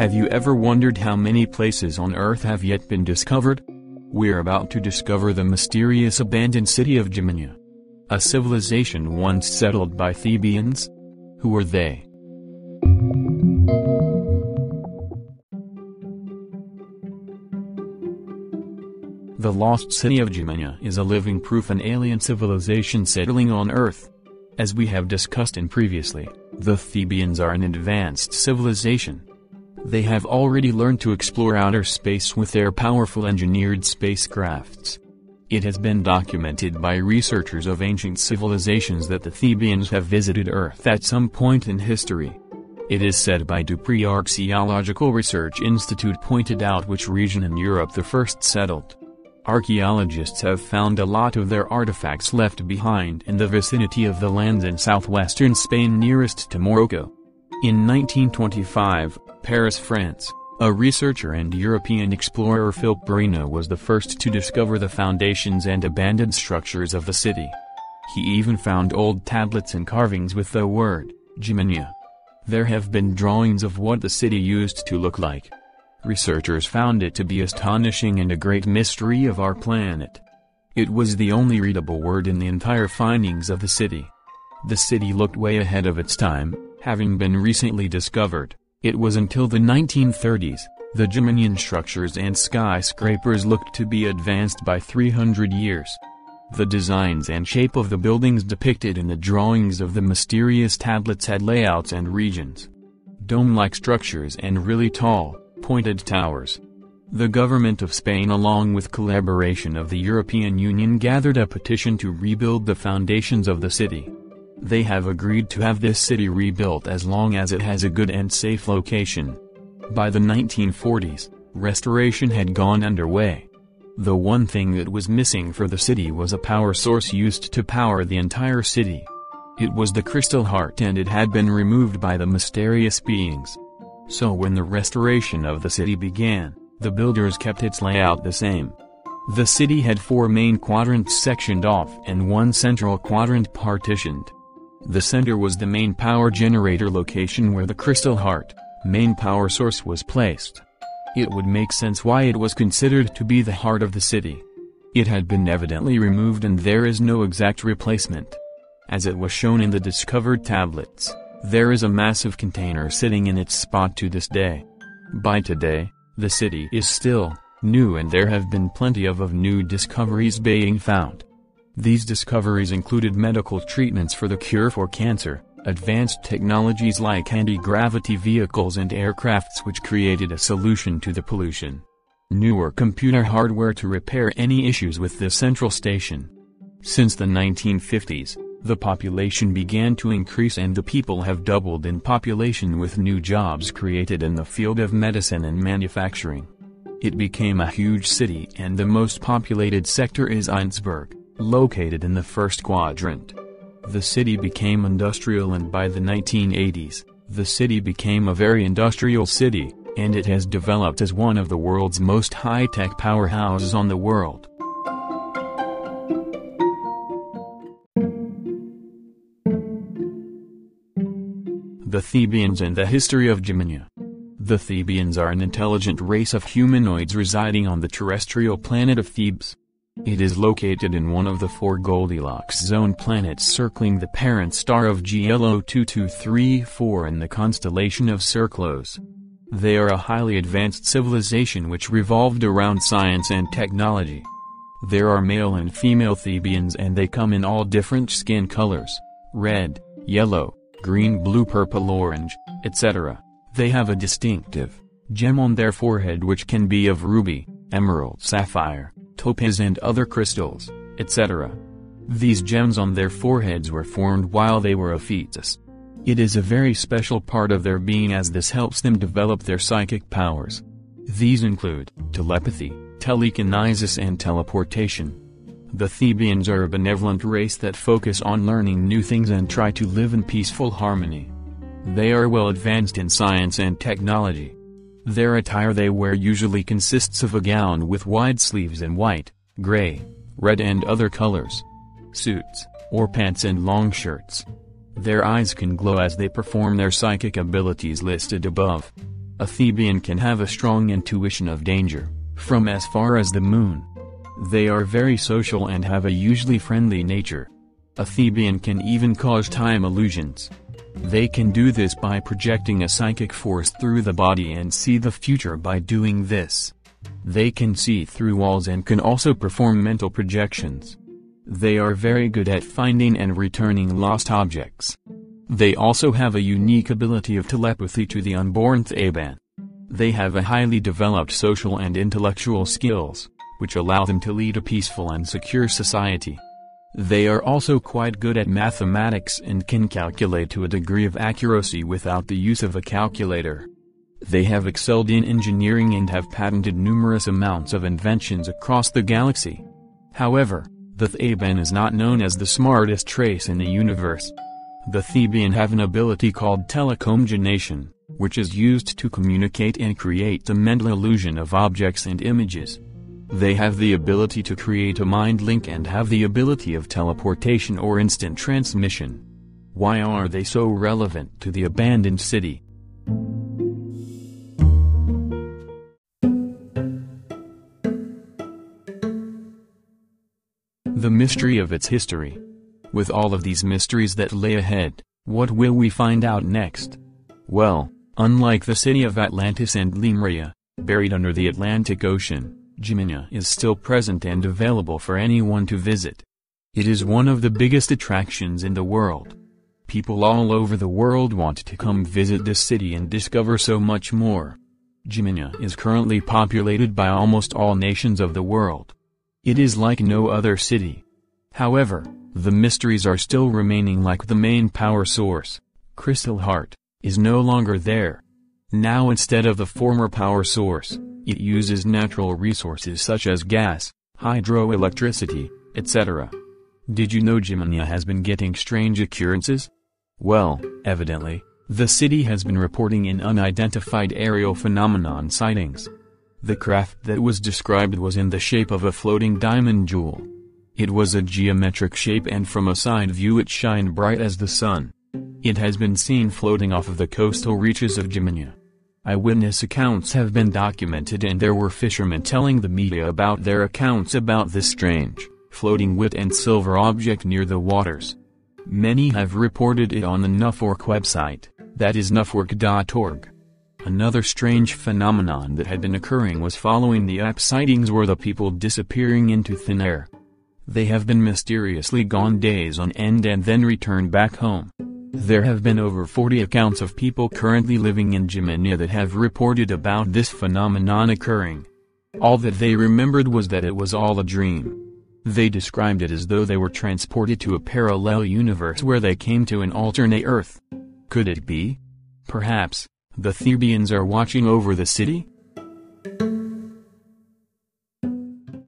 Have you ever wondered how many places on Earth have yet been discovered? We're about to discover the mysterious abandoned city of Gymenia. A civilization once settled by Thebians? Who were they? The lost city of Gymenia is a living proof an alien civilization settling on Earth. As we have discussed in previously, the Thebians are an advanced civilization. They have already learned to explore outer space with their powerful engineered spacecrafts. It has been documented by researchers of ancient civilizations that the Thebians have visited Earth at some point in history. It is said by Dupree Archaeological Research Institute pointed out which region in Europe the first settled. Archaeologists have found a lot of their artifacts left behind in the vicinity of the lands in southwestern Spain nearest to Morocco. In 1925, Paris, France, a researcher and European explorer Philip Barrino was the first to discover the foundations and abandoned structures of the city. He even found old tablets and carvings with the word, Gymenia. There have been drawings of what the city used to look like. Researchers found it to be astonishing and a great mystery of our planet. It was the only readable word in the entire findings of the city. The city looked way ahead of its time, having been recently discovered. It was until the 1930s, the Gymenian structures and skyscrapers looked to be advanced by 300 years. The designs and shape of the buildings depicted in the drawings of the mysterious tablets had layouts and regions. Dome-like structures and really tall, pointed towers. The government of Spain along with collaboration of the European Union gathered a petition to rebuild the foundations of the city. They have agreed to have this city rebuilt as long as it has a good and safe location. By the 1940s, restoration had gone underway. The one thing that was missing for the city was a power source used to power the entire city. It was the crystal heart and it had been removed by the mysterious beings. So when the restoration of the city began, the builders kept its layout the same. The city had four main quadrants sectioned off and one central quadrant partitioned. The center was the main power generator location where the crystal heart, main power source was placed. It would make sense why it was considered to be the heart of the city. It had been evidently removed and there is no exact replacement. As it was shown in the discovered tablets. There is a massive container sitting in its spot to this day. By today, the city is still new and there have been plenty of, of new discoveries being found. These discoveries included medical treatments for the cure for cancer, advanced technologies like anti-gravity vehicles and aircrafts which created a solution to the pollution. Newer computer hardware to repair any issues with the central station. Since the 1950s, the population began to increase and the people have doubled in population with new jobs created in the field of medicine and manufacturing. It became a huge city and the most populated sector is Einzberg, located in the first quadrant. The city became industrial and by the 1980s, the city became a very industrial city, and it has developed as one of the world's most high-tech powerhouses on the world. The Thebians and the History of Gymenia The Thebians are an intelligent race of humanoids residing on the terrestrial planet of Thebes. It is located in one of the four Goldilocks zone planets circling the parent star of GLO 2234 in the constellation of Cerclus. They are a highly advanced civilization which revolved around science and technology. There are male and female Thebians and they come in all different skin colors, red, yellow, green blue purple orange, etc. They have a distinctive gem on their forehead which can be of ruby, emerald sapphire, topaz and other crystals, etc. These gems on their foreheads were formed while they were a fetus. It is a very special part of their being as this helps them develop their psychic powers. These include telepathy, telekinesis and teleportation. The Thebians are a benevolent race that focus on learning new things and try to live in peaceful harmony. They are well advanced in science and technology. Their attire they wear usually consists of a gown with wide sleeves in white, gray, red and other colors. Suits, or pants and long shirts. Their eyes can glow as they perform their psychic abilities listed above. A Thebian can have a strong intuition of danger, from as far as the moon. They are very social and have a usually friendly nature. A Thebian can even cause time illusions. They can do this by projecting a psychic force through the body and see the future by doing this. They can see through walls and can also perform mental projections. They are very good at finding and returning lost objects. They also have a unique ability of telepathy to the unborn Theban. They have a highly developed social and intellectual skills, which allow them to lead a peaceful and secure society. They are also quite good at mathematics and can calculate to a degree of accuracy without the use of a calculator. They have excelled in engineering and have patented numerous amounts of inventions across the galaxy. However, the Theban is not known as the smartest race in the universe. The Theban have an ability called telecomgenation, which is used to communicate and create the mental illusion of objects and images. They have the ability to create a mind link and have the ability of teleportation or instant transmission. Why are they so relevant to the abandoned city? The mystery of its history. With all of these mysteries that lay ahead, what will we find out next? Well, unlike the city of Atlantis and Lemuria, buried under the Atlantic Ocean, Gymenia is still present and available for anyone to visit. It is one of the biggest attractions in the world. People all over the world want to come visit this city and discover so much more. Gymenia is currently populated by almost all nations of the world. It is like no other city. However, the mysteries are still remaining like the main power source, Crystal Heart, is no longer there. Now instead of the former power source, it uses natural resources such as gas, hydroelectricity, etc. Did you know Gymenia has been getting strange occurrences? Well, evidently, the city has been reporting an unidentified aerial phenomenon sightings. The craft that was described was in the shape of a floating diamond jewel. It was a geometric shape and from a side view it shined bright as the sun. It has been seen floating off of the coastal reaches of Gymenia. Eyewitness accounts have been documented and there were fishermen telling the media about their accounts about this strange, floating wit and silver object near the waters. Many have reported it on the NUFORC website, that is nuforc.org. Another strange phenomenon that had been occurring was following the app sightings were the people disappearing into thin air. They have been mysteriously gone days on end and then returned back home. There have been over 40 accounts of people currently living in Gymenia that have reported about this phenomenon occurring. All that they remembered was that it was all a dream. They described it as though they were transported to a parallel universe where they came to an alternate Earth. Could it be? Perhaps, the Thebians are watching over the city?